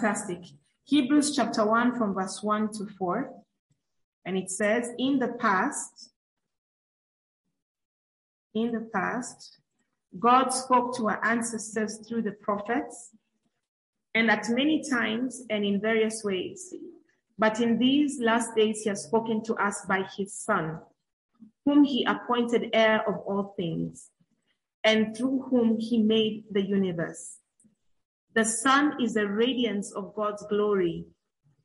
Fantastic. Hebrews chapter 1 from verse 1 to 4. And it says, In the past, in the past, God spoke to our ancestors through the prophets, and at many times and in various ways. But in these last days, He has spoken to us by His Son, whom He appointed heir of all things, and through whom He made the universe. The Son is the radiance of God's glory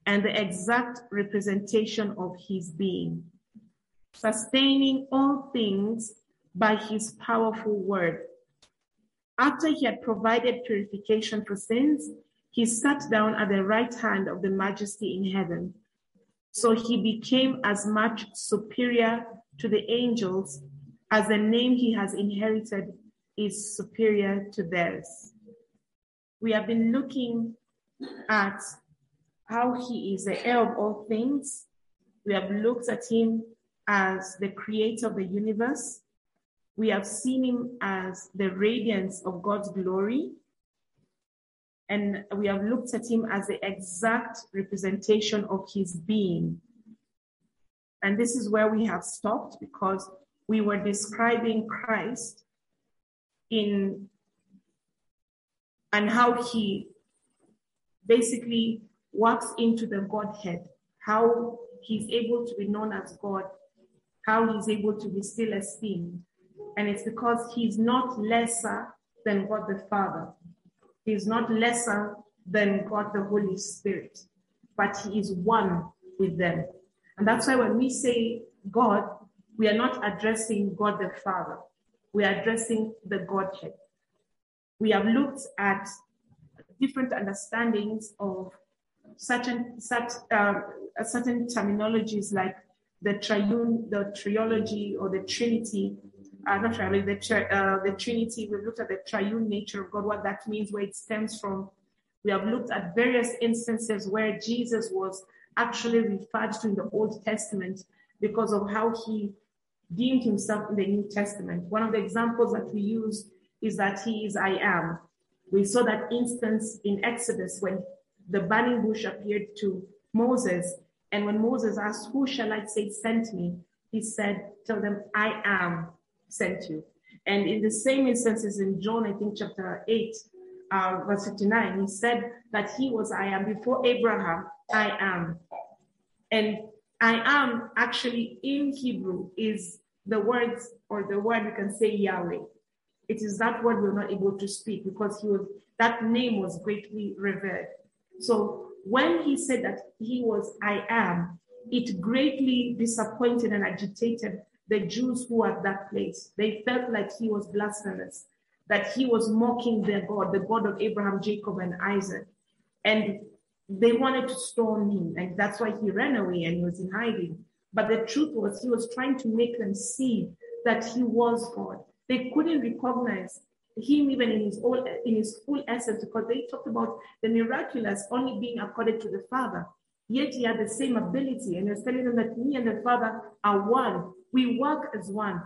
and the exact representation of His being, sustaining all things by His powerful word. After He had provided purification for sins, He sat down at the right hand of the Majesty in heaven. So He became as much superior to the angels as the name He has inherited is superior to theirs we have been looking at how he is the heir of all things. We have looked at him as the creator of the universe. We have seen him as the radiance of God's glory. And we have looked at him as the exact representation of his being. And this is where we have stopped because we were describing Christ in and how he basically walks into the Godhead, how he's able to be known as God, how he's able to be still esteemed. And it's because he's not lesser than God the Father. He's not lesser than God the Holy Spirit, but he is one with them. And that's why when we say God, we are not addressing God the Father. We are addressing the Godhead we have looked at different understandings of certain such uh, certain terminologies like the triune, the triology, or the Trinity. Uh, not really the uh, the Trinity. We've looked at the triune nature of God, what that means, where it stems from. We have looked at various instances where Jesus was actually referred to in the Old Testament because of how he deemed himself in the New Testament. One of the examples that we use is that he is I am. We saw that instance in Exodus when the burning bush appeared to Moses. And when Moses asked, Who shall I say sent me? He said, Tell them, I am sent you. And in the same instances in John, I think chapter 8, uh, verse 59, he said that he was I am. Before Abraham, I am. And I am actually in Hebrew is the words or the word you can say Yahweh it is that word we're not able to speak because he was that name was greatly revered. So when he said that he was I am, it greatly disappointed and agitated the Jews who were at that place. They felt like he was blasphemous, that he was mocking their God, the God of Abraham, Jacob, and Isaac. And they wanted to stone him, and that's why he ran away and he was in hiding. But the truth was, he was trying to make them see that he was God, they couldn't recognize him even in his old, in his full essence because they talked about the miraculous only being accorded to the Father. Yet he had the same ability, and he was telling them that me and the Father are one. We work as one.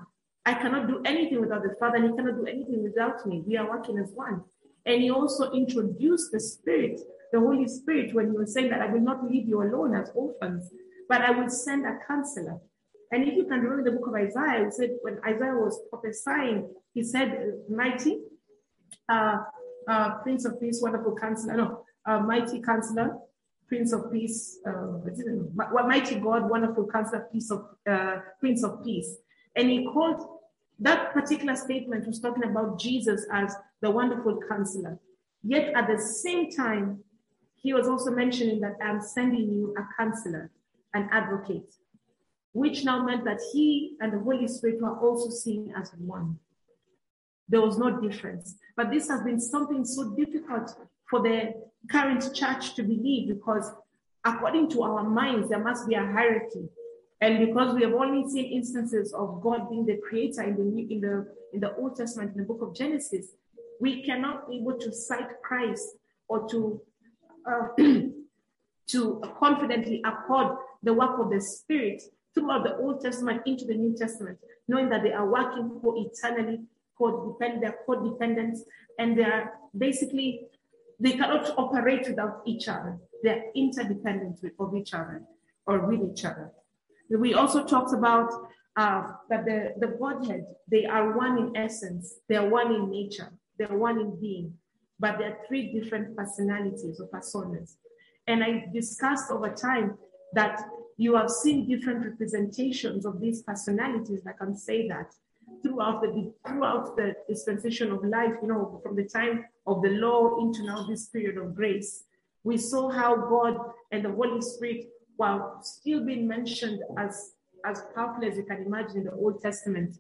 I cannot do anything without the Father, and he cannot do anything without me. We are working as one. And he also introduced the Spirit, the Holy Spirit, when he was saying that I will not leave you alone as orphans, but I will send a counselor. And if you can remember the book of Isaiah, it said when Isaiah was prophesying, he said, Mighty, uh, uh, Prince of Peace, wonderful counselor, no, uh, mighty counselor, Prince of Peace, uh, mighty God, wonderful counselor, Peace of, uh, Prince of Peace. And he called that particular statement was talking about Jesus as the wonderful counselor. Yet at the same time, he was also mentioning that I'm sending you a counselor, an advocate which now meant that he and the Holy Spirit were also seen as one. There was no difference. But this has been something so difficult for the current church to believe because according to our minds, there must be a hierarchy. And because we have only seen instances of God being the creator in the in the in the Old Testament, in the book of Genesis, we cannot be able to cite Christ or to uh, to confidently accord the work of the Spirit throughout the Old Testament into the New Testament, knowing that they are working for eternally, codependent, they're codependent, and they are basically They cannot operate without each other. They're interdependent of each other or with each other. We also talked about uh, that the, the Godhead, they are one in essence, they are one in nature, they are one in being, but there are three different personalities or personas. And I discussed over time that you have seen different representations of these personalities, I can say that, throughout the throughout the dispensation of life, you know, from the time of the law into now this period of grace. We saw how God and the Holy Spirit, while still being mentioned as as powerful as you can imagine in the Old Testament,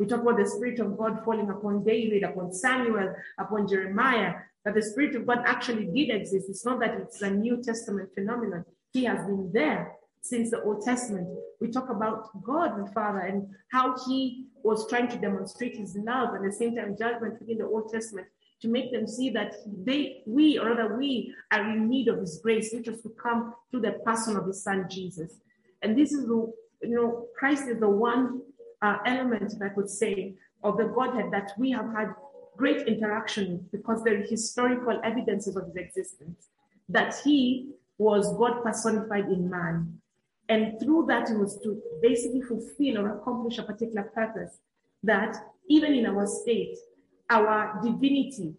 we talk about the Spirit of God falling upon David, upon Samuel, upon Jeremiah, that the Spirit of God actually did exist. It's not that it's a New Testament phenomenon. He has been there since the Old Testament. We talk about God the Father and how He was trying to demonstrate His love and at the same time judgment within the Old Testament to make them see that they, we, or rather we, are in need of His grace, which is to come through the person of His Son Jesus. And this is the, you know, Christ is the one uh, element, I could say, of the Godhead that we have had great interaction with because there are historical evidences of His existence. That He was God personified in man. And through that, it was to basically fulfill or accomplish a particular purpose that even in our state, our divinity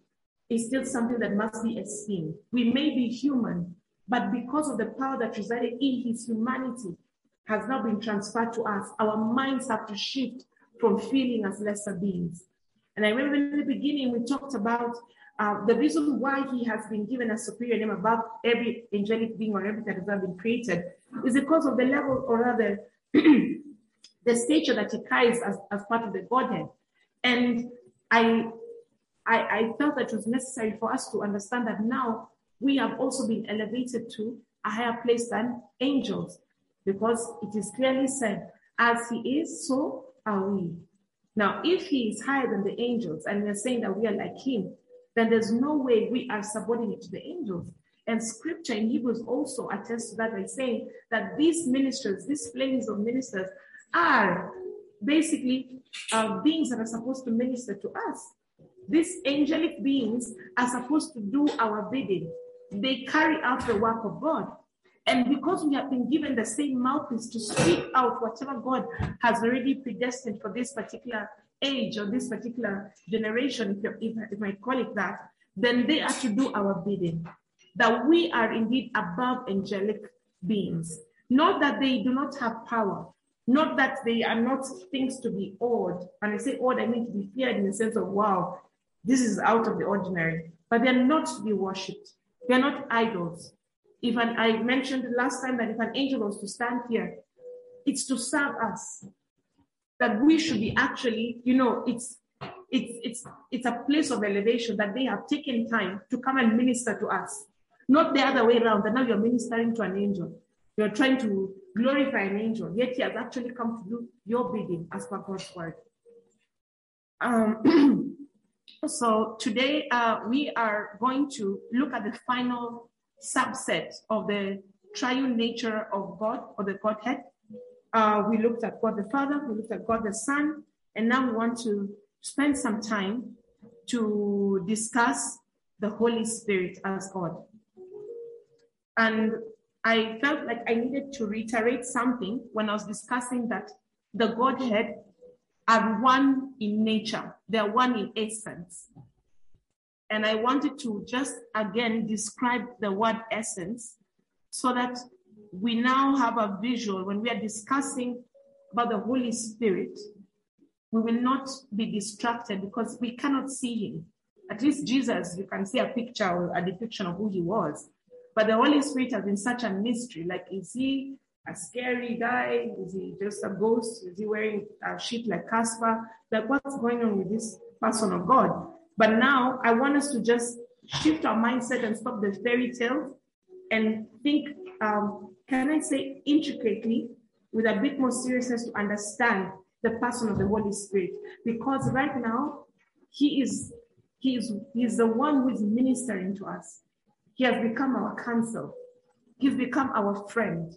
is still something that must be esteemed. We may be human, but because of the power that resided in his humanity has now been transferred to us, our minds have to shift from feeling as lesser beings. And I remember in the beginning, we talked about uh, the reason why he has been given a superior name above every angelic being or everything that has ever been created is because of the level or rather the stature that he carries as, as part of the Godhead. And I, I, I felt that it was necessary for us to understand that now we have also been elevated to a higher place than angels because it is clearly said, as he is, so are we. Now, if he is higher than the angels and we're saying that we are like him, then there's no way we are subordinate to the angels. And scripture in Hebrews also attests to that by saying that these ministers, these flames of ministers, are basically uh, beings that are supposed to minister to us. These angelic beings are supposed to do our bidding. They carry out the work of God. And because we have been given the same mouthpiece to speak out whatever God has already predestined for this particular age or this particular generation, if, if, if I call it that, then they are to do our bidding. That we are indeed above angelic beings. Not that they do not have power, not that they are not things to be awed. And I say awed, I mean to be feared in the sense of, wow, this is out of the ordinary. But they're not to be worshipped. They're not idols. If I mentioned last time that if an angel was to stand here, it's to serve us that we should be actually, you know, it's it's it's it's a place of elevation that they have taken time to come and minister to us, not the other way around. That now you're ministering to an angel, you're trying to glorify an angel, yet he has actually come to do your bidding as per God's word. Um, so today uh, we are going to look at the final subset of the triune nature of God or the Godhead. Uh, we looked at God the Father, we looked at God the Son, and now we want to spend some time to discuss the Holy Spirit as God. And I felt like I needed to reiterate something when I was discussing that the Godhead are one in nature, they're one in essence. And I wanted to just again describe the word essence so that we now have a visual when we are discussing about the Holy Spirit. We will not be distracted because we cannot see him. At least Jesus, you can see a picture or a depiction of who he was. But the Holy Spirit has been such a mystery. Like, is he a scary guy? Is he just a ghost? Is he wearing a sheet like Casper? Like, what's going on with this person of God? But now I want us to just shift our mindset and stop the fairy tale and think um, can I say intricately with a bit more seriousness to understand the person of the Holy Spirit. Because right now, he is he is he's the one who is ministering to us. He has become our counsel. He's become our friend.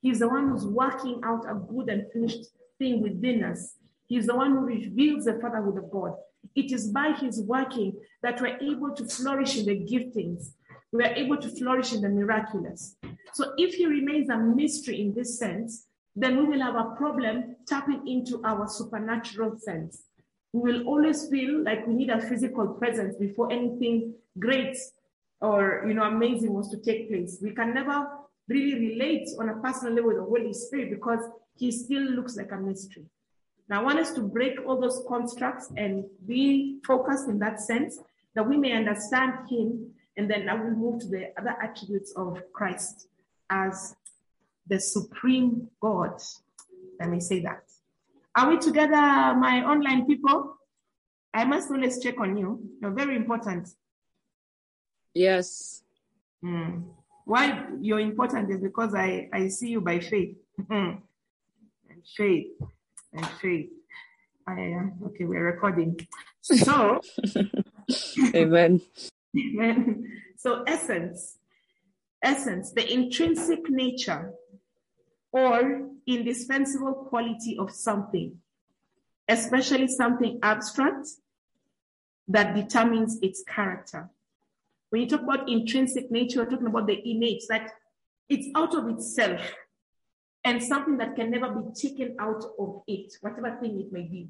He's the one who's working out a good and finished thing within us. He's the one who reveals the fatherhood of God. It is by his working that we're able to flourish in the giftings. We are able to flourish in the miraculous. So if he remains a mystery in this sense, then we will have a problem tapping into our supernatural sense. We will always feel like we need a physical presence before anything great or you know amazing was to take place. We can never really relate on a personal level with the Holy Spirit because he still looks like a mystery. Now, I want us to break all those constructs and be focused in that sense that we may understand him, and then I will move to the other attributes of Christ as the supreme God. Let me say that. Are we together, my online people? I must always check on you. You're very important. Yes. Mm. Why you're important is because I, I see you by faith. and faith. And faith. I am okay, we're recording. So Amen. So essence, essence, the intrinsic nature or indispensable quality of something, especially something abstract that determines its character. When you talk about intrinsic nature, you're talking about the innate, that it's out of itself and something that can never be taken out of it, whatever thing it may be.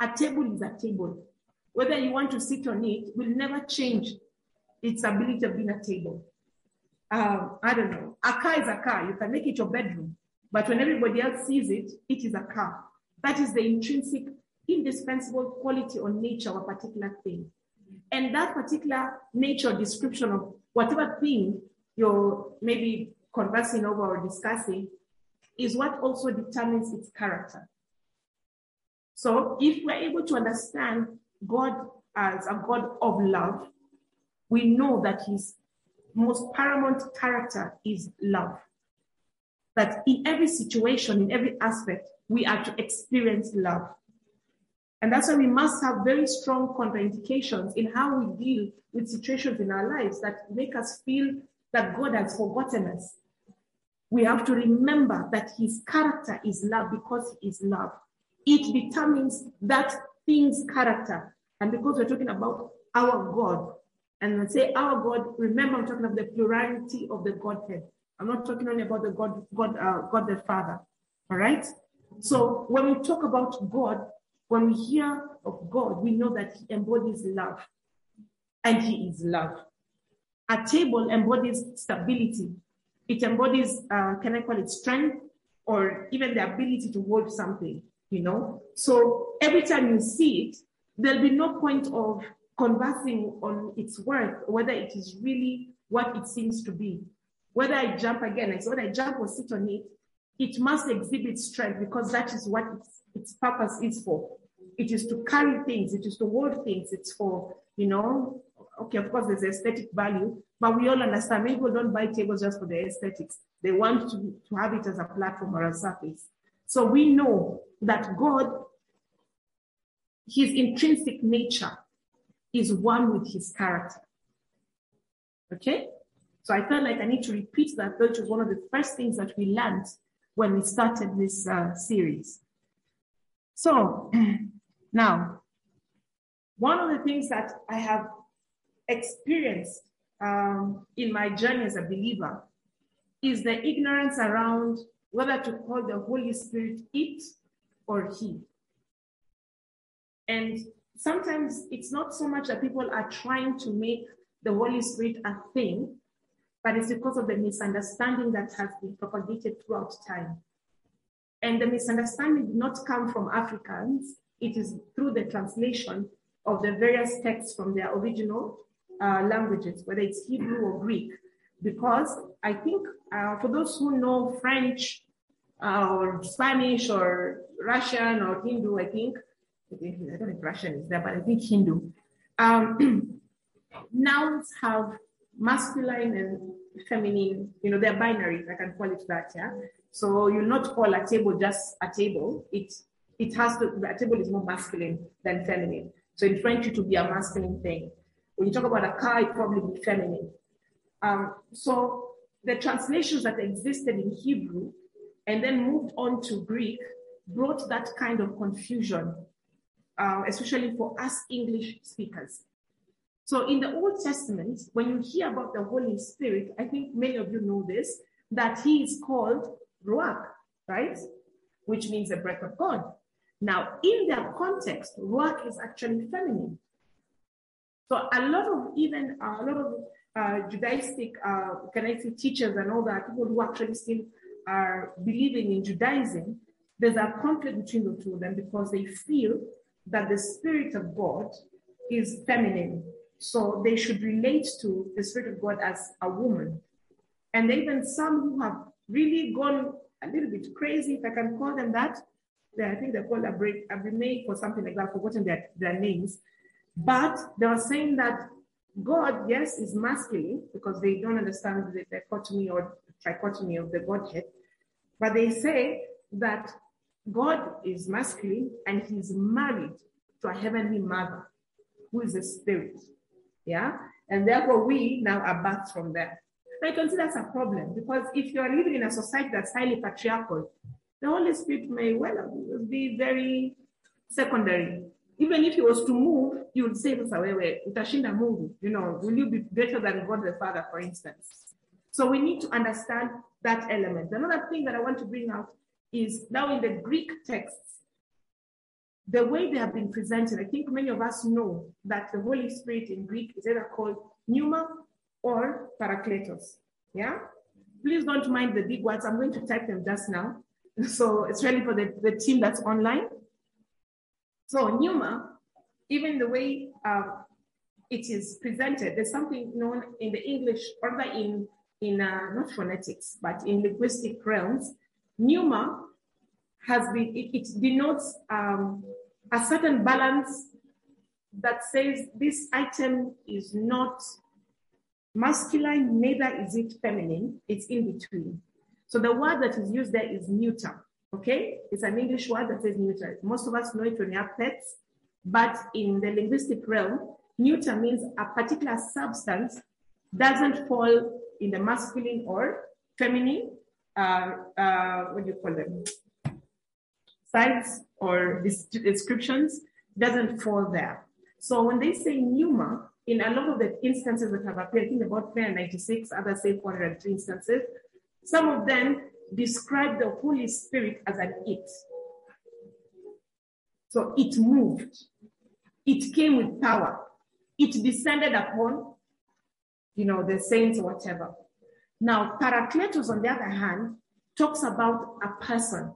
A table is a table. Whether you want to sit on it will never change its ability of being a table. Um, I don't know. A car is a car. You can make it your bedroom. But when everybody else sees it, it is a car. That is the intrinsic, indispensable quality or nature of a particular thing. And that particular nature description of whatever thing you're maybe conversing over or discussing is what also determines its character. So if we're able to understand God as a God of love, we know that his most paramount character is love. That in every situation, in every aspect, we are to experience love. And that's why we must have very strong contraindications in how we deal with situations in our lives that make us feel that God has forgotten us. We have to remember that his character is love because he is love. It determines that thing's character. And because we're talking about our God, and when I say our God, remember I'm talking of the plurality of the Godhead. I'm not talking only about the God, God, uh, God the Father. All right. So when we talk about God, when we hear of God, we know that He embodies love, and He is love. A table embodies stability. It embodies, uh, can I call it strength, or even the ability to hold something. You know. So every time you see it, there'll be no point of conversing on its worth, whether it is really what it seems to be. Whether I jump again, I say whether I jump or sit on it, it must exhibit strength because that is what its, its purpose is for. It is to carry things, it is to hold things, it's for, you know, okay, of course there's aesthetic value, but we all understand many people don't buy tables just for the aesthetics. They want to, to have it as a platform or a surface. So we know that God, his intrinsic nature is one with his character. Okay? So I felt like I need to repeat that, which was one of the first things that we learned when we started this uh, series. So now, one of the things that I have experienced um, in my journey as a believer is the ignorance around whether to call the Holy Spirit it or he. And sometimes it's not so much that people are trying to make the Holy Spirit a thing, but it's because of the misunderstanding that has been propagated throughout time. And the misunderstanding did not come from Africans, it is through the translation of the various texts from their original uh, languages, whether it's Hebrew or Greek. Because I think uh, for those who know French uh, or Spanish or Russian or Hindu, I think, I don't know if Russian is there, but I think Hindu. Um, nouns have masculine and feminine, you know, they're binary, I can call it that, yeah? So you'll not call a table just a table. It it has to a table is more masculine than feminine. So in French it would be a masculine thing. When you talk about a car, it probably be feminine. Um, so the translations that existed in Hebrew and then moved on to Greek brought that kind of confusion uh, especially for us English speakers. So in the Old Testament, when you hear about the Holy Spirit, I think many of you know this, that he is called Ruach, right? Which means the breath of God. Now, in that context, Ruach is actually feminine. So a lot of even uh, a lot of uh, Judaistic, uh, can I say, teachers and all that, people who actually still are believing in Judaism, there's a conflict between the two of them because they feel that the Spirit of God is feminine. So they should relate to the Spirit of God as a woman. And even some who have really gone a little bit crazy, if I can call them that, they, I think they're called a break, a remake or something like that, I've forgotten their, their names. But they are saying that God, yes, is masculine because they don't understand the dichotomy or trichotomy of the Godhead. But they say that God is masculine and he's married to a heavenly mother who is a spirit. Yeah. And therefore we now are birthed from there. I consider that's a problem because if you are living in a society that's highly patriarchal, the Holy Spirit may well be very secondary. Even if he was to move, you would say, utashinda Mungu, you know, will you be better than God the Father, for instance? So we need to understand that element. Another thing that I want to bring out is now in the Greek texts, the way they have been presented, I think many of us know that the Holy Spirit in Greek is either called pneuma or parakletos. Yeah? Please don't mind the big words. I'm going to type them just now. So it's really for the, the team that's online. So pneuma, even the way uh, it is presented, there's something known in the English, or in, in uh, not phonetics, but in linguistic realms, pneuma has been, it, it denotes um, a certain balance that says this item is not masculine, neither is it feminine, it's in between. So the word that is used there is neuter. Okay, it's an English word that says neuter. Most of us know it when we have pets, but in the linguistic realm, neuter means a particular substance doesn't fall in the masculine or feminine. Uh, uh, what do you call them? Sides or descriptions doesn't fall there. So when they say pneuma, in a lot of the instances that have appeared, I think about 396, others say 403 instances, some of them describe the Holy Spirit as an it. So it moved. It came with power. It descended upon, you know, the saints or whatever. Now, Parakletos, on the other hand, talks about a person.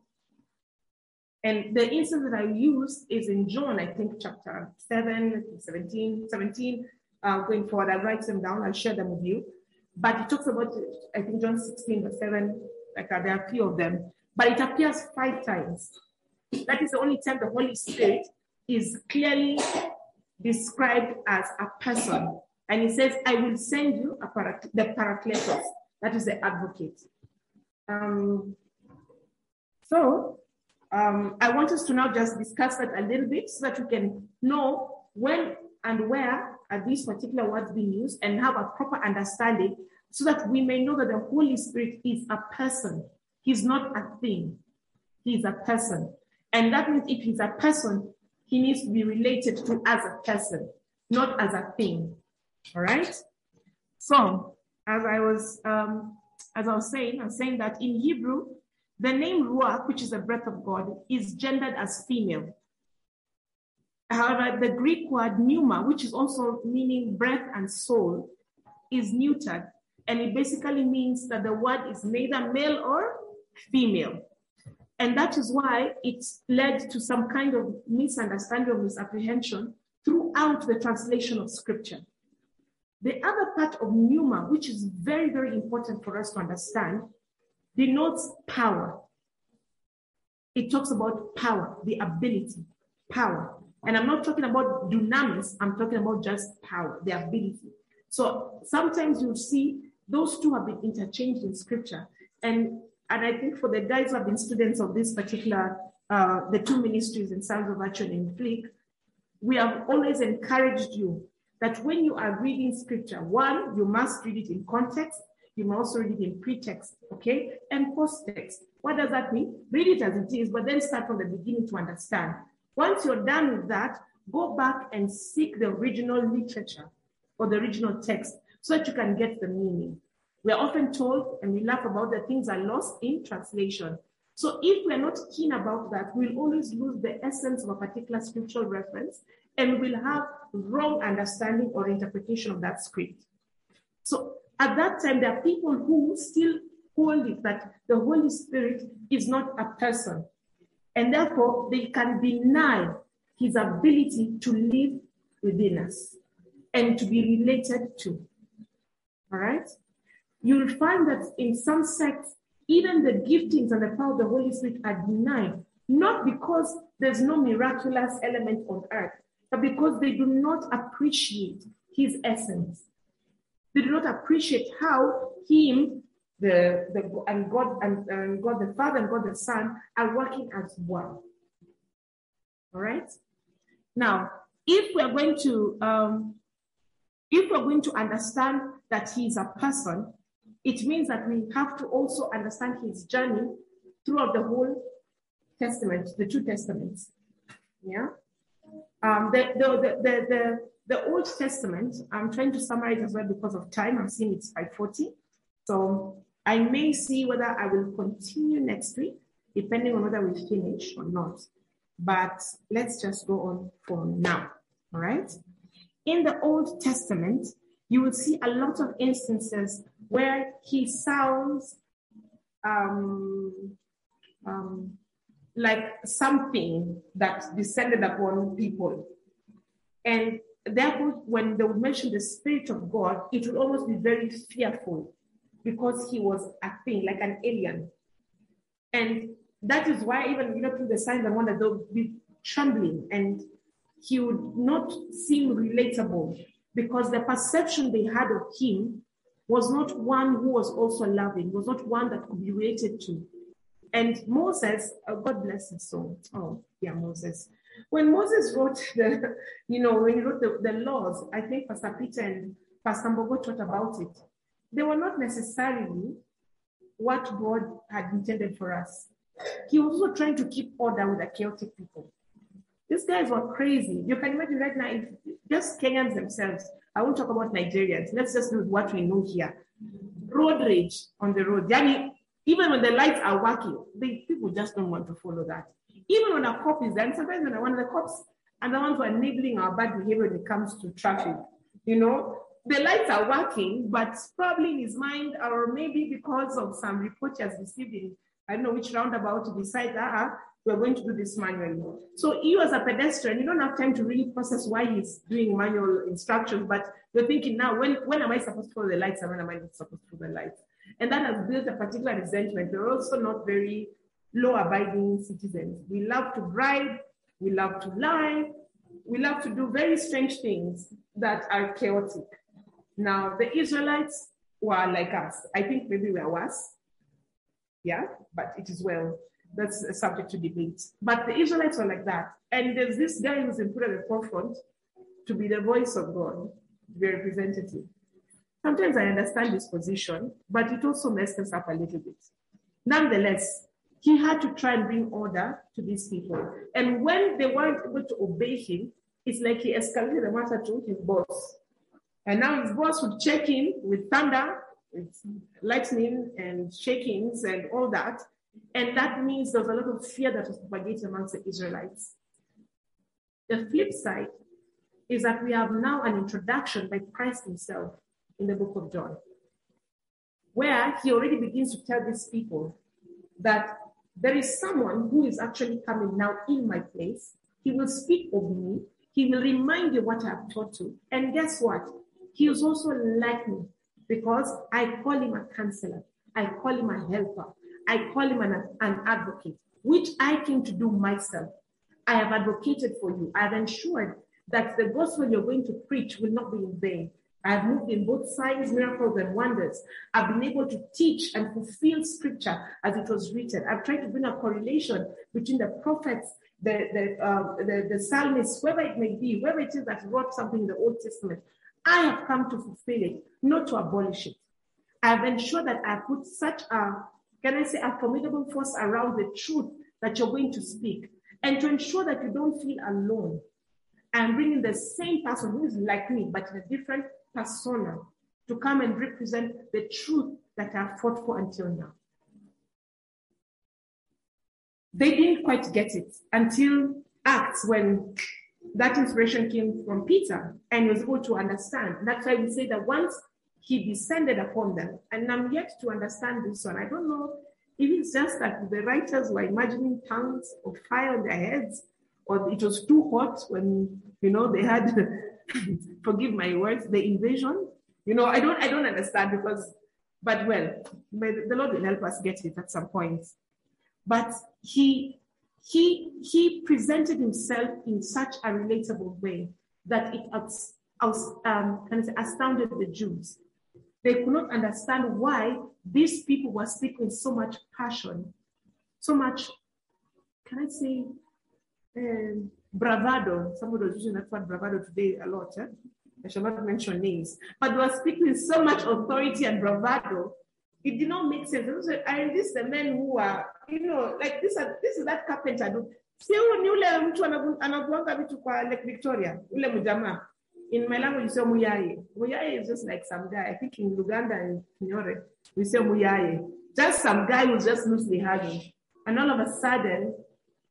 And the instance that I use is in John, I think, chapter 7, 17, 17, uh, going forward. I'll write them down, I'll share them with you. But it talks about, I think, John 16, verse 7, like uh, there are a few of them, but it appears five times. That is the only time the Holy Spirit is clearly described as a person. And he says, I will send you a the Paracletos, that is the advocate. Um, so um, I want us to now just discuss that a little bit so that we can know when and where are these particular words being used and have a proper understanding so that we may know that the Holy Spirit is a person. He's not a thing. He's a person. And that means if he's a person, he needs to be related to as a person, not as a thing. All right. So as I was, um, as I was saying, I'm saying that in Hebrew, the name Ruach, which is the breath of God, is gendered as female. However, the Greek word pneuma, which is also meaning breath and soul, is neutered. And it basically means that the word is neither male or female. And that is why it led to some kind of misunderstanding or misapprehension throughout the translation of scripture. The other part of pneuma, which is very, very important for us to understand, denotes power. It talks about power, the ability, power. And I'm not talking about dunamis, I'm talking about just power, the ability. So sometimes you'll see those two have been interchanged in scripture. And and I think for the guys who have been students of this particular, uh, the two ministries in Sounds of Action and Flick, we have always encouraged you that when you are reading scripture, one, you must read it in context. You must also read it in pretext, okay, and post text. What does that mean? Read it as it is, but then start from the beginning to understand. Once you're done with that, go back and seek the original literature or the original text so that you can get the meaning. We are often told, and we laugh about the things are lost in translation. So if we're not keen about that, we'll always lose the essence of a particular scriptural reference and we'll have wrong understanding or interpretation of that script. So at that time, there are people who still hold it that the Holy Spirit is not a person. And therefore, they can deny his ability to live within us and to be related to. All right? You'll find that in some sects, even the giftings and the power of the Holy Spirit are denied, not because there's no miraculous element on earth, but because they do not appreciate his essence. They do not appreciate how him, the, the and God and, and God the Father and God the Son are working as one. All right. Now, if we're going to um, if we're going to understand that he is a person, it means that we have to also understand his journey throughout the whole Testament, the two Testaments. Yeah. Um, the, the, the, the, the, Old Testament, I'm trying to summarize as well because of time. I'm seeing it's 540. So I may see whether I will continue next week, depending on whether we finish or not. But let's just go on for now. All right. In the Old Testament, you will see a lot of instances where he sounds um, um, like something that descended upon people. And therefore, when they would mention the Spirit of God, it would almost be very fearful because he was a thing, like an alien. And that is why, even you know, through the signs and wonders, they'll be trembling and he would not seem relatable because the perception they had of him was not one who was also loving, was not one that could be related to. And Moses, oh, God bless his soul. Oh, yeah, Moses. When Moses wrote the, you know, when he wrote the, the laws, I think Pastor Peter and Pastor Mbogo taught about it. They were not necessarily what God had intended for us. He was also trying to keep order with the chaotic people. These guys were crazy. You can imagine right now, if just Kenyans themselves, I won't talk about Nigerians. Let's just do what we know here. Road rage on the road. Yani, even when the lights are working, the people just don't want to follow that. Even when a cop is there, and sometimes when one of the cops and the ones who are enabling our bad behavior when it comes to traffic, you know, the lights are working, but probably in his mind, or maybe because of some report he has received in I don't know which roundabout to decide that uh, we're going to do this manually. So you as a pedestrian, you don't have time to really process why he's doing manual instructions, but you're thinking now, when, when am I supposed to follow the lights and when am I not supposed to follow the lights? And that has built a particular resentment. They're also not very law abiding citizens. We love to bribe, we love to lie, we love to do very strange things that are chaotic. Now, the Israelites were like us. I think maybe we're worse. Yeah, but it is well. That's a subject to debate. But the Israelites were like that. And there's this guy who's been put at the forefront to be the voice of God, the representative. Sometimes I understand his position, but it also messed us up a little bit. Nonetheless, he had to try and bring order to these people. And when they weren't able to obey him, it's like he escalated the matter to his boss. And now his boss would check in with thunder, with lightning and shakings and all that. And that means there's a lot of fear that was propagated amongst the Israelites. The flip side is that we have now an introduction by Christ himself in the book of John, where he already begins to tell these people that there is someone who is actually coming now in my place. He will speak of me. He will remind you what I have taught you. And guess what? He is also like me because I call him a counselor. I call him a helper. I call him an, an advocate, which I came to do myself. I have advocated for you. I have ensured that the gospel you're going to preach will not be in vain. I've moved in both signs, miracles, and wonders. I've been able to teach and fulfill scripture as it was written. I've tried to bring a correlation between the prophets, the, the, uh, the, the psalmists, whoever it may be, whoever it is that wrote something in the Old Testament. I have come to fulfill it, not to abolish it. I've ensured that I put such a, can I say, a formidable force around the truth that you're going to speak. And to ensure that you don't feel alone, I'm bringing the same person who is like me, but in a different persona to come and represent the truth that I've fought for until now. They didn't quite get it until Acts when that inspiration came from Peter and was able to understand. That's why we say that once he descended upon them, and I'm yet to understand this one. I don't know if it's just that the writers were imagining tongues of fire on their heads, or it was too hot when you know they had forgive my words, the invasion. You know, I don't I don't understand because but well, the Lord will help us get it at some point. But he he he presented himself in such a relatable way that it um, astounded the Jews. They could not understand why these people were speaking with so much passion, so much, can I say, um, bravado. Somebody was using that word bravado today a lot. Eh? I shall not mention names, but they were speaking with so much authority and bravado. It did not make sense. Was, are these the men who are, you know, like this? Are, this is that carpenter. Do sio ni ule mtu anakuanga vitu kwa Lake Victoria, ule mjamaa. In my language, you say muyaye. Muyaye is just like some guy. I think in Uganda and Nyore, we say muyaye. Just some guy who just loosely hugging. And all of a sudden,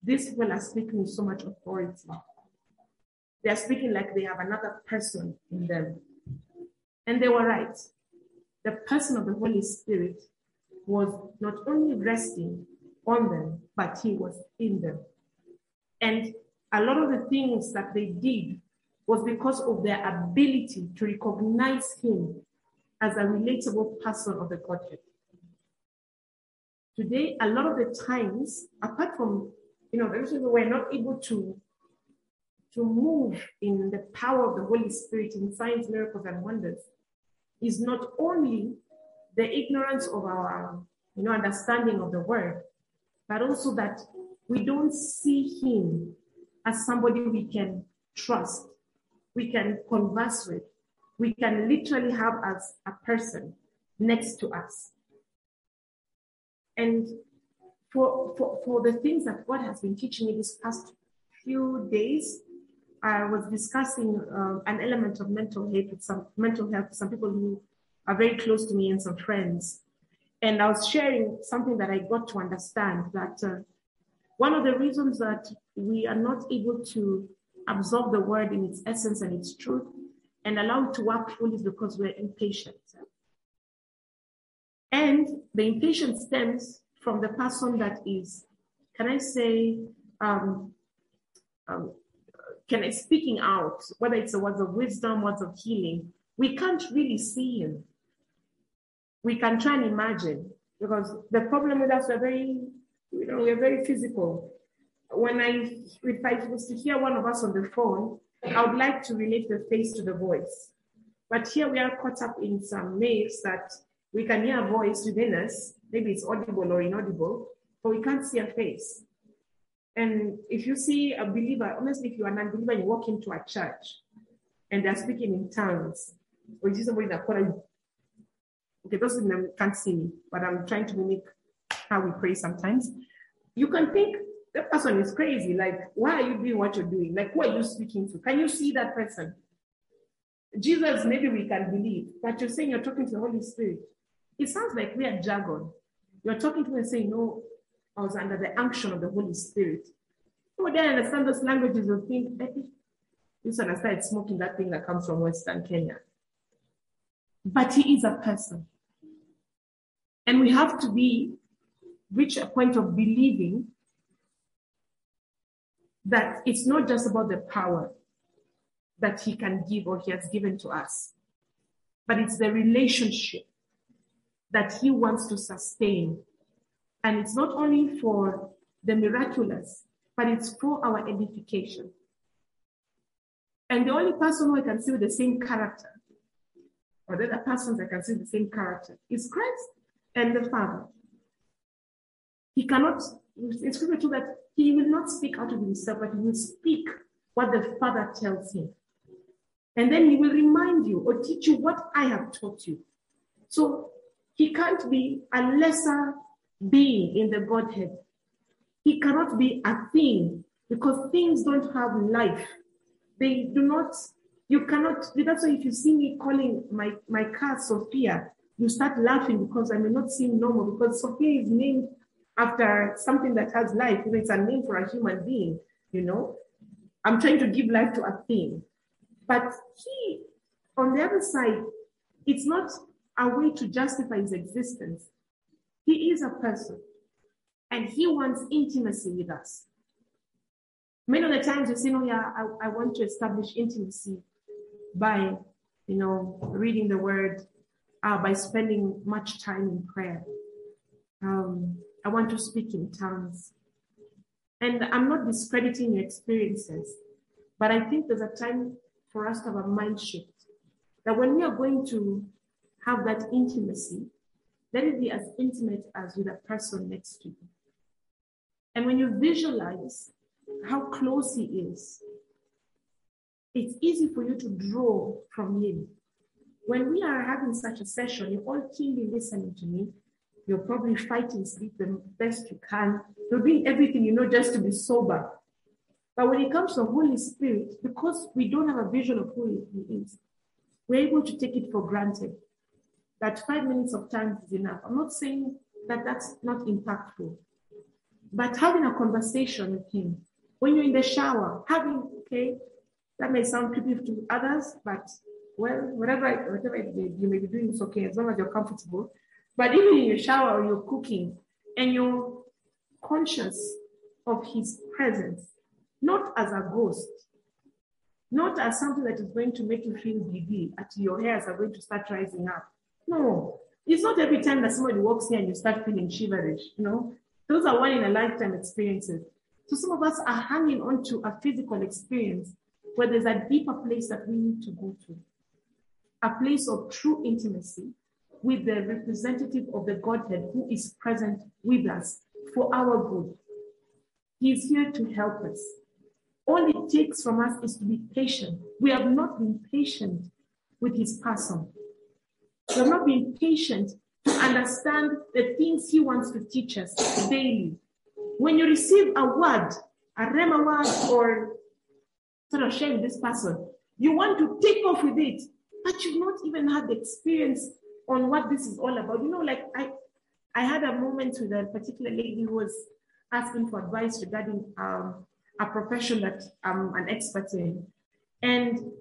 these people are speaking with so much authority. They are speaking like they have another person in them. And they were right. The person of the Holy Spirit was not only resting on them, but he was in them. And a lot of the things that they did was because of their ability to recognize him as a relatable person of the Godhead. Today, a lot of the times, apart from, you know, the reason we're not able to, to move in the power of the Holy Spirit in signs, miracles, and wonders is not only the ignorance of our, you know, understanding of the word, but also that we don't see him as somebody we can trust we can converse with, we can literally have as a person next to us. And for, for, for the things that God has been teaching me this past few days, I was discussing uh, an element of mental health with some mental health some people who are very close to me and some friends. And I was sharing something that I got to understand that uh, one of the reasons that we are not able to absorb the word in its essence and its truth and allow it to work fully is because we're impatient. And the impatience stems from the person that is, can I say, um, um, can I speaking out, whether it's the words of wisdom, words of healing, we can't really see him. We can try and imagine because the problem with us, we're very, you know, we're very physical when I, if I was to hear one of us on the phone, I would like to relate the face to the voice. But here we are caught up in some maze that we can hear a voice within us. Maybe it's audible or inaudible, but we can't see a face. And if you see a believer, honestly, if you're an unbeliever, you walk into a church and they're speaking in tongues, or you see somebody that corner, okay, those of them can't see me, but I'm trying to mimic how we pray sometimes. You can think that person is crazy. Like, why are you doing what you're doing? Like, who are you speaking to? Can you see that person? Jesus, maybe we can believe, but you're saying you're talking to the Holy Spirit. It sounds like we are jargon. You're talking to me and saying, No, I was under the unction of the Holy Spirit. You then understand those languages and think, hey, you understand smoking that thing that comes from Western Kenya. But he is a person. And we have to be reach a point of believing that it's not just about the power that he can give or he has given to us, but it's the relationship that he wants to sustain. And it's not only for the miraculous, but it's for our edification. And the only person who I can see with the same character, or the other persons I can see the same character, is Christ and the Father. He cannot, it's scripture that he will not speak out of himself, but he will speak what the Father tells him. And then he will remind you or teach you what I have taught you. So he can't be a lesser being in the Godhead. He cannot be a thing because things don't have life. They do not, you cannot, that's why if you see me calling my, my car Sophia, you start laughing because I may not seem normal because Sophia is named after something that has life. You know, it's a name for a human being, you know. I'm trying to give life to a thing. But he, on the other side, it's not a way to justify his existence. He is a person and he wants intimacy with us. Many of the times we say, "Oh yeah, I, I want to establish intimacy by, you know, reading the word, uh, by spending much time in prayer. Um, I want to speak in tongues. And I'm not discrediting your experiences, but I think there's a time for us to have a mind shift that when we are going to have that intimacy, let it be as intimate as with a person next to you. And when you visualize how close he is, it's easy for you to draw from him. When we are having such a session, you're all keenly listening to me. You're probably fighting sleep the best you can. You're doing everything you know just to be sober. But when it comes to the Holy Spirit, because we don't have a vision of who He is, we're able to take it for granted that five minutes of time is enough. I'm not saying that that's not impactful, but having a conversation with Him when you're in the shower, having, okay, that may sound creepy to others, but well, whatever, whatever you may be doing is okay as long as you're comfortable. But even in your shower or you're cooking and you're conscious of His presence, not as a ghost, not as something that is going to make you feel giddy, at your hairs are going to start rising up. No, it's not every time that somebody walks here and you start feeling shiverish, you know. Those are one in a lifetime experiences. So some of us are hanging on to a physical experience where there's a deeper place that we need to go to. A place of true intimacy with the representative of the Godhead who is present with us for our good. He is here to help us. All it takes from us is to be patient. We have not been patient with his person. Have not being patient to understand the things he wants to teach us daily. When you receive a word, a rhema word, or sort of sharing this person, you want to take off with it, but you've not even had the experience on what this is all about. You know, like I, I had a moment with a particular lady who was asking for advice regarding um, a profession that I'm an expert in. And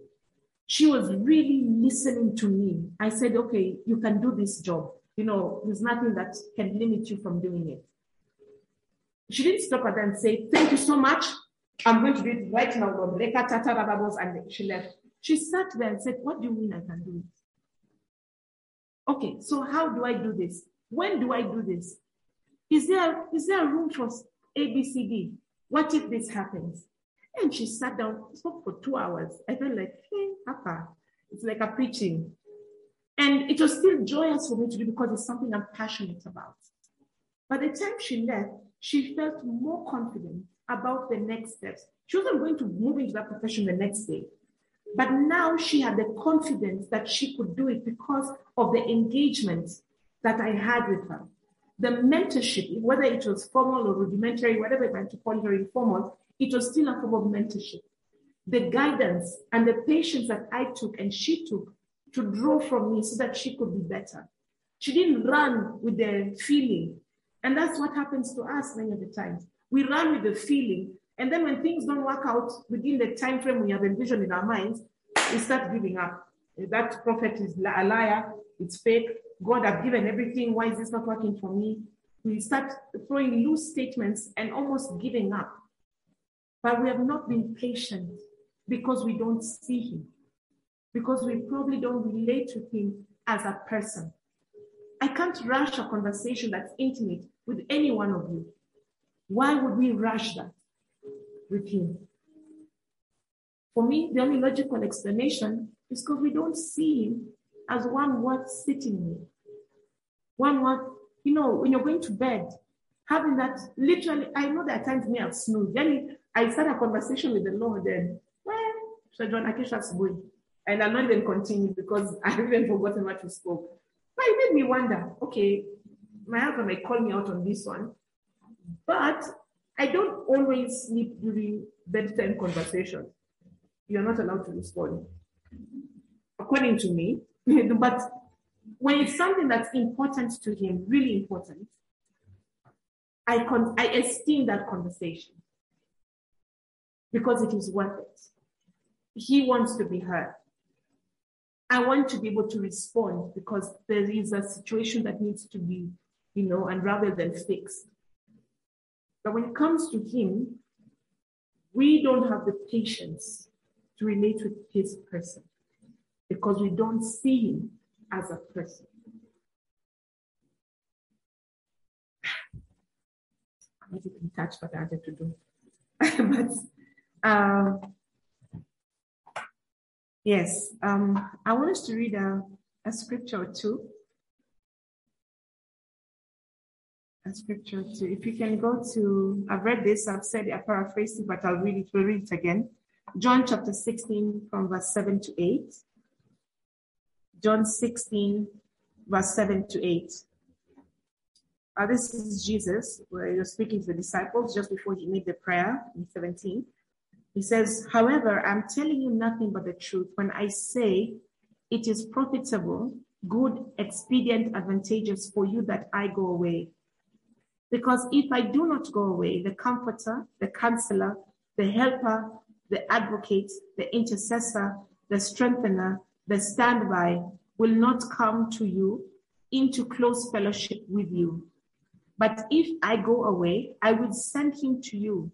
she was really listening to me. I said, okay, you can do this job. You know, there's nothing that can limit you from doing it. She didn't stop at that and say, thank you so much. I'm going to do it right now. And she left. She sat there and said, what do you mean I can do it? Okay, so how do I do this? When do I do this? Is there, is there room for ABCD? What if this happens? And she sat down, spoke for two hours. I felt like, hey, Papa, it's like a preaching. And it was still joyous for me to do because it's something I'm passionate about. By the time she left, she felt more confident about the next steps. She wasn't going to move into that profession the next day. But now she had the confidence that she could do it because of the engagement that I had with her the mentorship, whether it was formal or rudimentary, whatever you want to call it or informal, it was still a form of mentorship. The guidance and the patience that I took and she took to draw from me so that she could be better. She didn't run with the feeling. And that's what happens to us many of the times. We run with the feeling. And then when things don't work out within the time frame we have envisioned in our minds, we start giving up. That prophet is a liar, it's fake, God, I've given everything. Why is this not working for me? We start throwing loose statements and almost giving up. But we have not been patient because we don't see Him, because we probably don't relate to Him as a person. I can't rush a conversation that's intimate with any one of you. Why would we rush that with Him? For me, the only logical explanation is because we don't see Him as one worth sitting with. One worth, you know, when you're going to bed, having that literally, I know there are times me I've snoozed. I start a conversation with the Lord and, well, so John Akisha's going. And I'm not even continue because I've even forgotten what we spoke. But it made me wonder, okay, my husband may call me out on this one, but I don't always sleep during bedtime conversation. You're not allowed to respond, according to me. but when it's something that's important to him, really important, I, con- I esteem that conversation because it is worth it. He wants to be heard. I want to be able to respond because there is a situation that needs to be, you know, and rather than fixed. But when it comes to him, we don't have the patience to relate with his person because we don't see him as a person. I wanted to touch what I wanted to do. but um, yes, um, I want us to read a, a scripture or two. A scripture too. If you can go to, I've read this, I've said it, I paraphrased it, but I'll read it, we'll read it again. John chapter 16 from verse 7 to 8. John 16, verse 7 to 8. Uh, this is Jesus, where he was speaking to the disciples just before he made the prayer in 17. He says, However, I'm telling you nothing but the truth when I say it is profitable, good, expedient, advantageous for you that I go away. Because if I do not go away, the comforter, the counselor, the helper, the advocate, the intercessor, the strengthener, the standby will not come to you into close fellowship with you. But if I go away, I will send him to you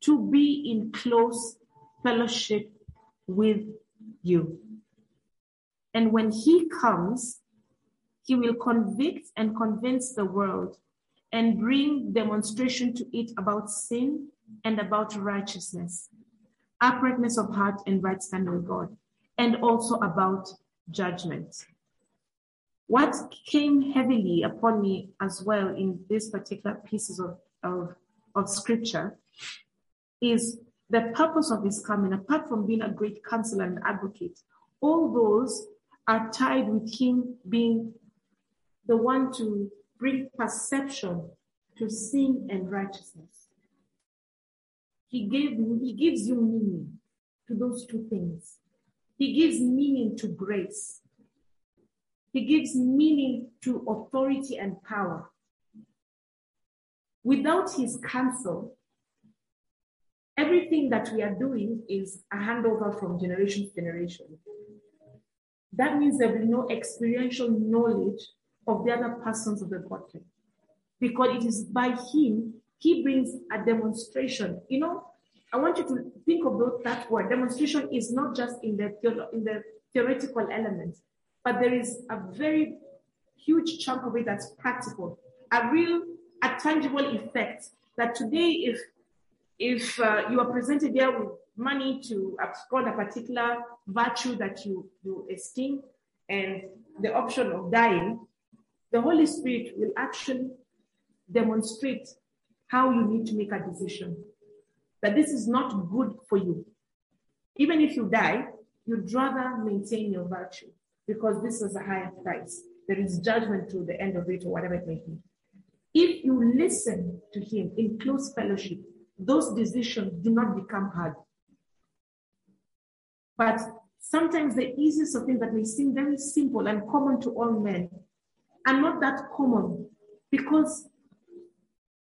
to be in close fellowship with you. And when he comes, he will convict and convince the world and bring demonstration to it about sin and about righteousness, uprightness of heart and right standing with God, and also about judgment. What came heavily upon me as well in these particular pieces of, of, of scripture is the purpose of his coming, apart from being a great counselor and advocate, all those are tied with him being the one to bring perception to sin and righteousness. He gave he gives you meaning to those two things. He gives meaning to grace. He gives meaning to authority and power. Without his counsel, everything that we are doing is a handover from generation to generation. That means there will be no experiential knowledge of the other persons of the Godhead. Because it is by him, he brings a demonstration. You know, I want you to think about that word. Demonstration is not just in the, in the theoretical element, but there is a very huge chunk of it that's practical, a real, a tangible effect that today, if if uh, you are presented there with money to abscond a particular virtue that you, you esteem and the option of dying, the Holy Spirit will actually demonstrate how you need to make a decision. That this is not good for you. Even if you die, you'd rather maintain your virtue because this is a higher price. There is judgment to the end of it or whatever it may be. If you listen to Him in close fellowship, those decisions do not become hard. But sometimes the easiest of things that may seem very simple and common to all men are not that common because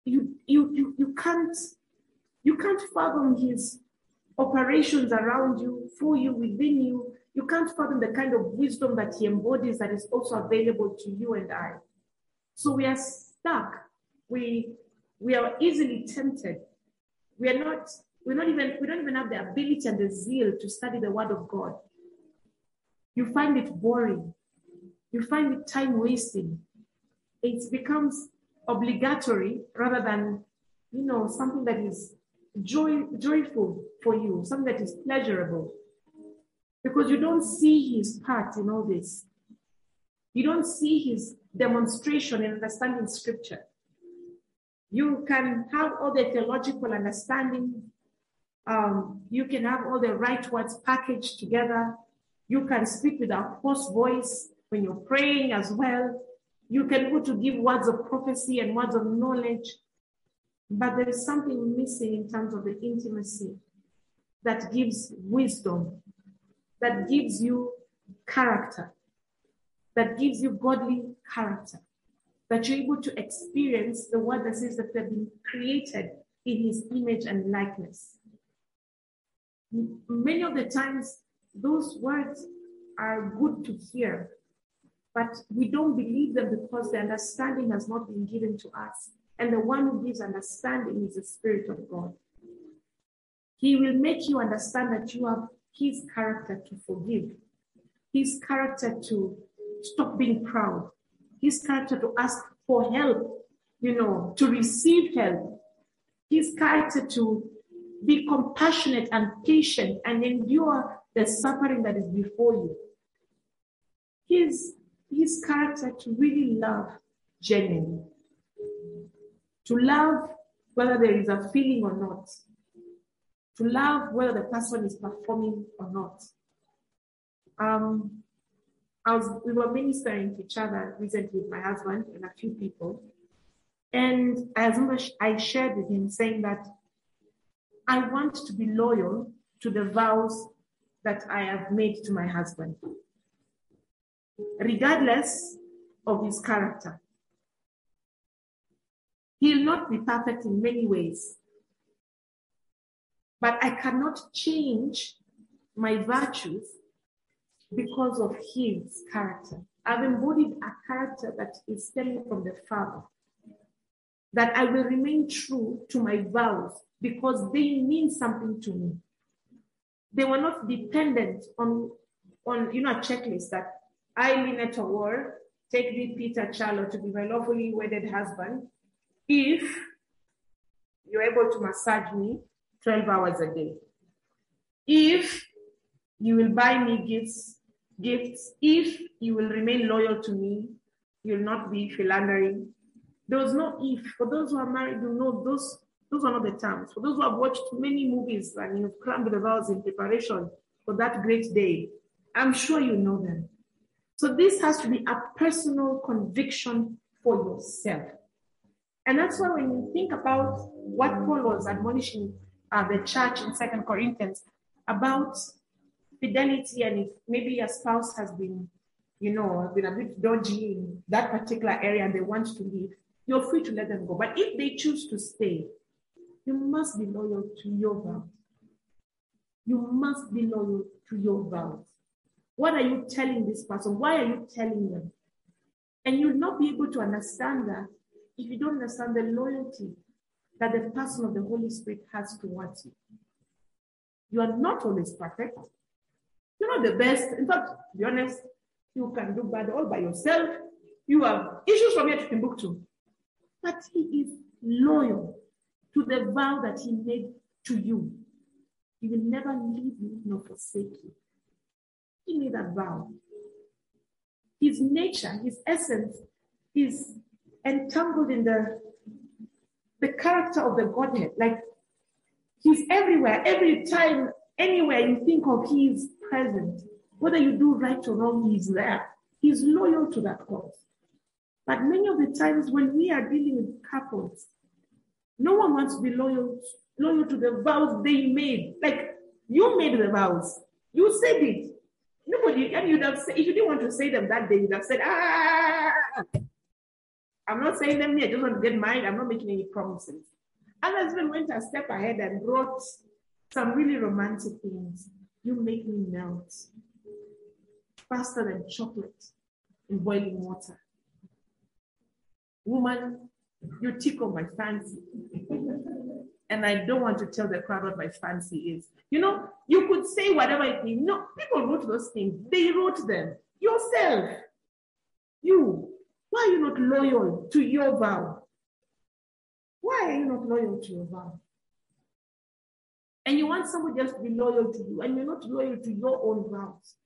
you you you, you can't you can't fathom his operations around you, for you, within you. You can't fathom the kind of wisdom that he embodies that is also available to you and I. So we are stuck. We we are easily tempted we are not, we're not even, we don't even have the ability and the zeal to study the word of God. You find it boring. You find it time wasting. It becomes obligatory rather than, you know, something that is joy, joyful for you, something that is pleasurable. Because you don't see his part in all this. You don't see his demonstration in understanding scripture. You can have all the theological understanding. Um, you can have all the right words packaged together. You can speak with a hoarse voice when you're praying as well. You can go to give words of prophecy and words of knowledge. but there is something missing in terms of the intimacy that gives wisdom, that gives you character, that gives you godly character, that you're able to experience the word that says that they've been created in his image and likeness. Many of the times, those words are good to hear, but we don't believe them because the understanding has not been given to us. And the one who gives understanding is the Spirit of God. He will make you understand that you have his character to forgive, his character to stop being proud, his character to ask for help, you know, to receive help, his character to be compassionate and patient and endure the suffering that is before you. His, his character to really love genuinely. To love whether there is a feeling or not. To love whether the person is performing or not. Um, I was, we were ministering to each other recently with my husband and a few people. And as much I shared with him saying that I want to be loyal to the vows that I have made to my husband, regardless of his character. He'll not be perfect in many ways, but I cannot change my virtues because of his character. I've embodied a character that is stemming from the Father. That I will remain true to my vows because they mean something to me. They were not dependent on, on you know, a checklist that I, Lynette War, take thee, Peter Charlotte, to be my lawfully wedded husband if you're able to massage me 12 hours a day. If you will buy me gifts gifts if you will remain loyal to me, you'll not be philandering. There was no if. For those who are married, you know those those are not the terms. For those who have watched many movies and you've climbed the vows in preparation for that great day, I'm sure you know them. So this has to be a personal conviction for yourself. And that's why when you think about what Paul was admonishing uh, the church in Second Corinthians about fidelity and if maybe your spouse has been, you know, been a bit dodgy in that particular area and they want to leave, you're free to let them go. But if they choose to stay, you must be loyal to your vows. You must be loyal to your vows. What are you telling this person? Why are you telling them? And you'll not be able to understand that if you don't understand the loyalty that the person of the Holy Spirit has towards you. You are not always perfect. You're not the best. In fact, to be honest, you can do bad all by yourself. You have issues from here to Timbuktu. But he is loyal to the vow that he made to you. He will never leave you nor forsake you. He made that vow. His nature, his essence is entangled in the, the character of the Godhead. Like he's everywhere. Every time, anywhere you think of, he's present. Whether you do right or wrong, he's there. He's loyal to that cause. But many of the times when we are dealing with couples, no one wants to be loyal, loyal to the vows they made. Like you made the vows. You said it. Nobody, and you'd have said, if you didn't want to say them that day, you'd have said, ah, I'm not saying them here, I just want to get married. I'm not making any promises. And even went a step ahead and brought some really romantic things. You make me melt faster than chocolate in boiling water. Woman, you tickle my fancy. and I don't want to tell the crowd what my fancy is. You know, you could say whatever it means. No, people wrote those things. They wrote them. Yourself. You. Why are you not loyal to your vow? Why are you not loyal to your vow? And you want somebody else to be loyal to you, and you're not loyal to your own vows.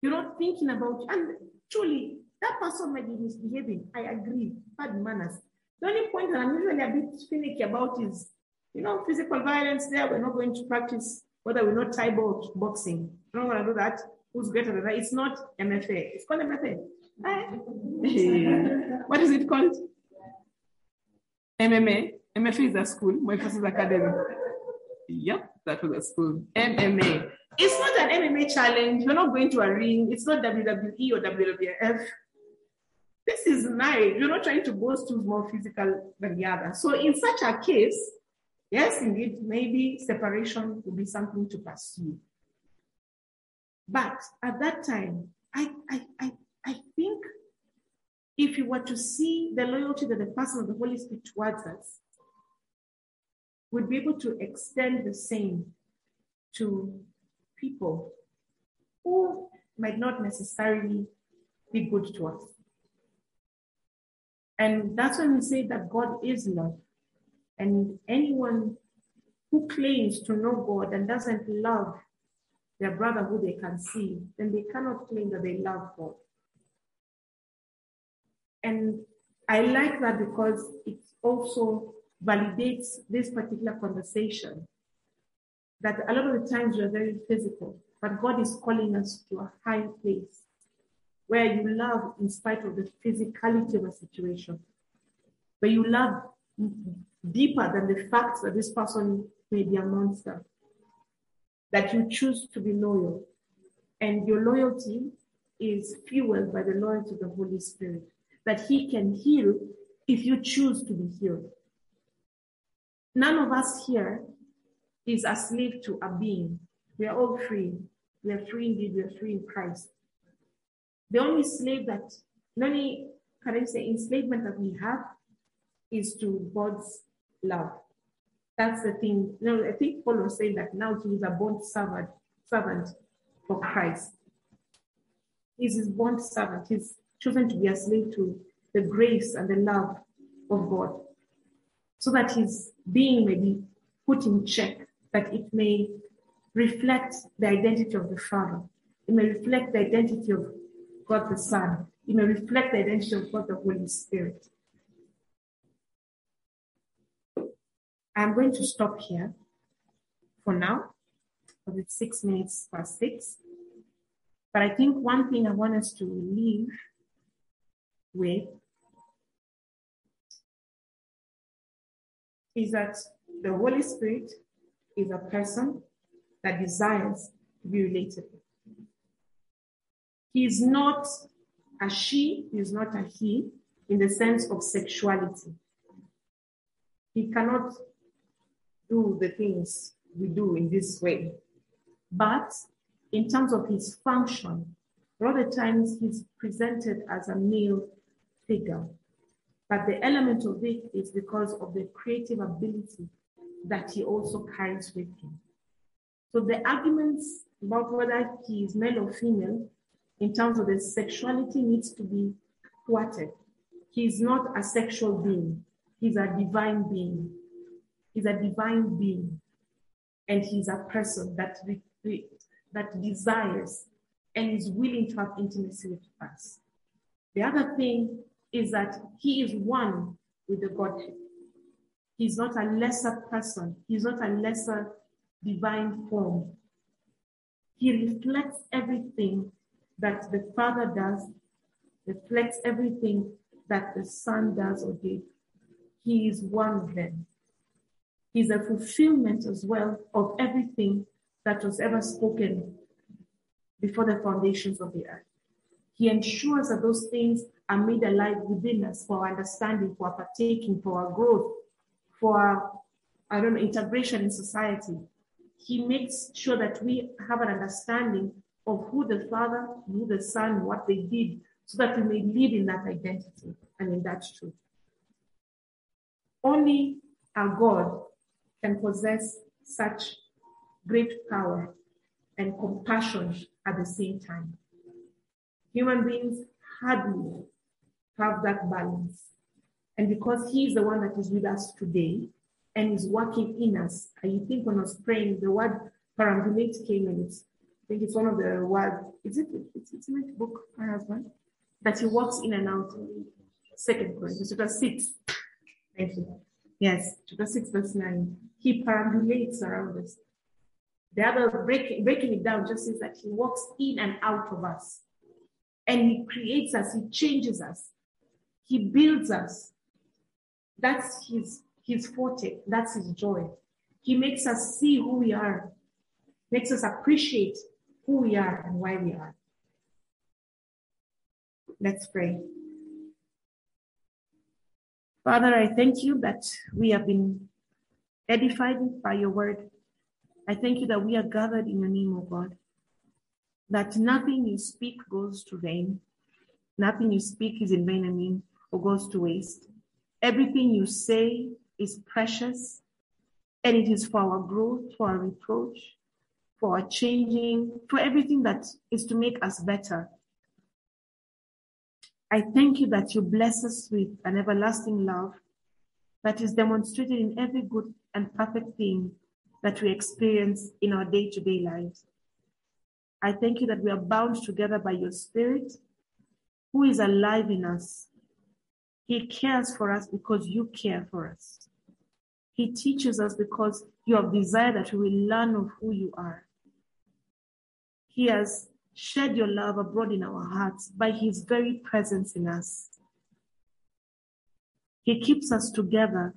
You're not thinking about, and truly, that person might be misbehaving. I agree, bad manners. The only point that I'm usually a bit finicky about is, you know, physical violence there. We're not going to practice whether we know Thai boxing. We're not going to do that. Who's greater than that? It's not MFA. It's called MFA. Eh? what is it called? MMA. MFA is a school, Emphasis Academy. Yep, that was a school. MMA. It's not an MMA challenge. You're not going to a ring. It's not WWE or WWF. This is nice. You're not trying to boast who's more physical than the other. So in such a case, yes, indeed, maybe separation would be something to pursue. But at that time, I, I, I, I think if you were to see the loyalty that the person of the Holy Spirit towards us, would be able to extend the same to people who might not necessarily be good to us. And that's when we say that God is love. And anyone who claims to know God and doesn't love their brother who they can see, then they cannot claim that they love God. And I like that because it also validates this particular conversation. That a lot of the times we are very physical, but God is calling us to a high place where you love in spite of the physicality of a situation, where you love deeper than the fact that this person may be a monster, that you choose to be loyal. And your loyalty is fueled by the loyalty of the Holy Spirit, that He can heal if you choose to be healed. None of us here is a slave to a being. We are all free. We are free indeed. We are free in Christ. The only slave that, the only, can I say, enslavement that we have is to God's love. That's the thing. You know, I think Paul was saying that now he is a bond servant, servant for Christ. He's his bond servant. He's chosen to be a slave to the grace and the love of God so that his being may be put in check, that it may reflect the identity of the Father. It may reflect the identity of God the Son. It may reflect the identity of God the Holy Spirit. I'm going to stop here for now, it's six minutes past six. But I think one thing I want us to leave with is that the Holy Spirit is a person that desires to be related. He is not a she, he is not a he in the sense of sexuality. He cannot do the things we do in this way. But in terms of his function, a lot of times he's presented as a male figure. But the element of it is because of the creative ability that he also carries with him. So the arguments about whether he is male or female in terms of the sexuality needs to be thwarted. He is not a sexual being. He's a divine being. He's a divine being. And he's a person that, that desires and is willing to have intimacy with us. The other thing is that he is one with the Godhead. He's not a lesser person. He's not a lesser divine form. He reflects everything that the Father does, reflects everything that the Son does or did. He is one of them. He's a fulfillment as well of everything that was ever spoken before the foundations of the earth. He ensures that those things are made alive within us for our understanding, for our partaking, for our growth, for our, I don't know, integration in society. He makes sure that we have an understanding of who the Father, who the Son, what they did, so that we may live in that identity and in that truth. Only our God can possess such great power and compassion at the same time. Human beings hardly have that balance. And because He is the one that is with us today and is working in us, I think when I was praying, the word perambulate came and it's, I think it's one of the words, is it, it's, it's in the book, my husband, that He walks in and out. Second Corinthians, chapter 6. Thank you. Yes, chapter 6, verse 9. He perambulates around us. The other break, breaking it down just says that he walks in and out of us. And he creates us, he changes us. He builds us. That's his, his forte. That's his joy. He makes us see who we are, makes us appreciate who we are and why we are. Let's pray. Father, I thank you that we have been edified by your word. I thank you that we are gathered in your name, O God, that nothing you speak goes to vain, nothing you speak is in vain, I mean, or goes to waste. Everything you say is precious, and it is for our growth, for our reproach, for our changing, for everything that is to make us better. I thank you that you bless us with an everlasting love that is demonstrated in every good and perfect thing that we experience in our day to day lives. I thank you that we are bound together by your Spirit, who is alive in us. He cares for us because you care for us. He teaches us because you have desired that we will learn of who you are. He has shed your love abroad in our hearts by his very presence in us. He keeps us together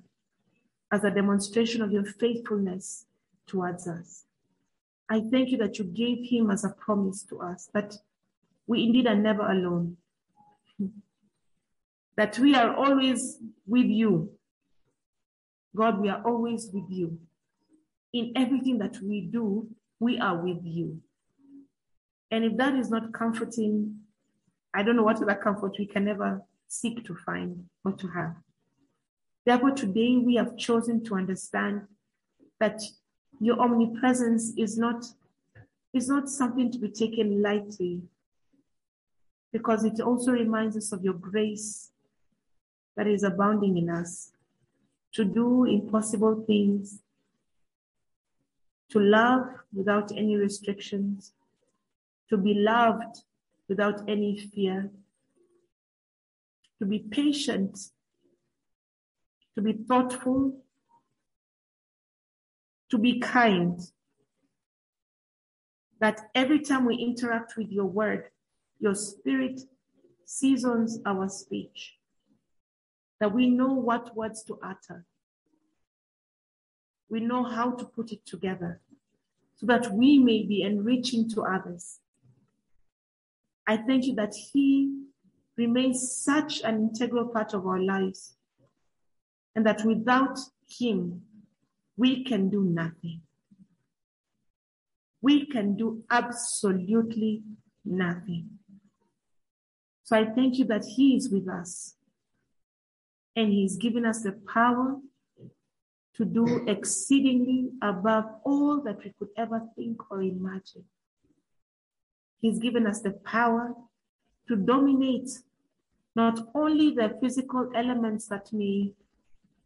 as a demonstration of your faithfulness towards us. I thank you that you gave him as a promise to us that we indeed are never alone, that we are always with you. God, we are always with you. In everything that we do, we are with you. And if that is not comforting, I don't know what other comfort we can ever seek to find or to have. Therefore, today we have chosen to understand that your omnipresence is not, is not something to be taken lightly, because it also reminds us of your grace that is abounding in us to do impossible things, to love without any restrictions, to be loved without any fear, to be patient, to be thoughtful, to be kind. That every time we interact with your word, your spirit seasons our speech. That we know what words to utter. We know how to put it together so that we may be enriching to others. I thank you that He remains such an integral part of our lives and that without Him, we can do nothing. We can do absolutely nothing. So I thank you that He is with us and He's given us the power to do exceedingly above all that we could ever think or imagine. He's given us the power to dominate not only the physical elements that may,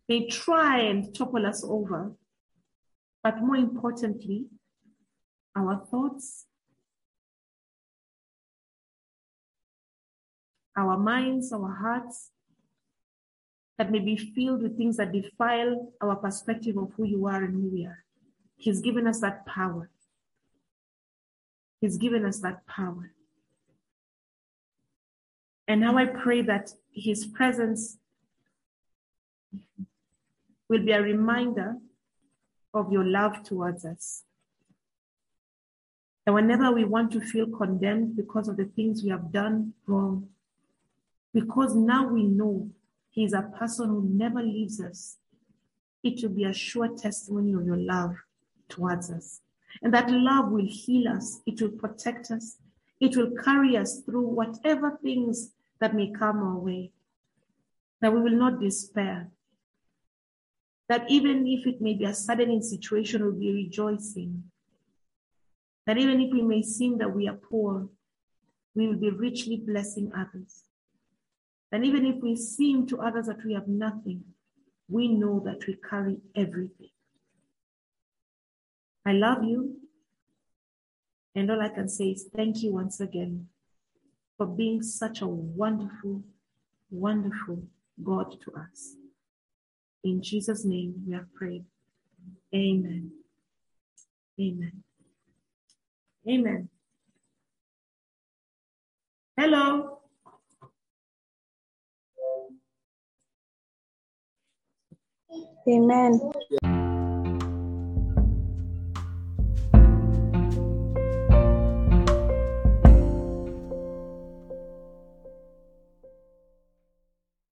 may try and topple us over, but more importantly, our thoughts, our minds, our hearts, that may be filled with things that defile our perspective of who you are and who we are. He's given us that power. He's given us that power. And now I pray that His presence will be a reminder of your love towards us. And whenever we want to feel condemned because of the things we have done wrong, because now we know He is a person who never leaves us, it will be a sure testimony of your love towards us. And that love will heal us. It will protect us. It will carry us through whatever things that may come our way. That we will not despair. That even if it may be a saddening situation, we'll be rejoicing. That even if we may seem that we are poor, we will be richly blessing others. And even if we seem to others that we have nothing, we know that we carry everything. I love you. And all I can say is thank you once again for being such a wonderful, wonderful God to us. In Jesus' name we have prayed. Amen. Amen. Amen. Hello. Amen.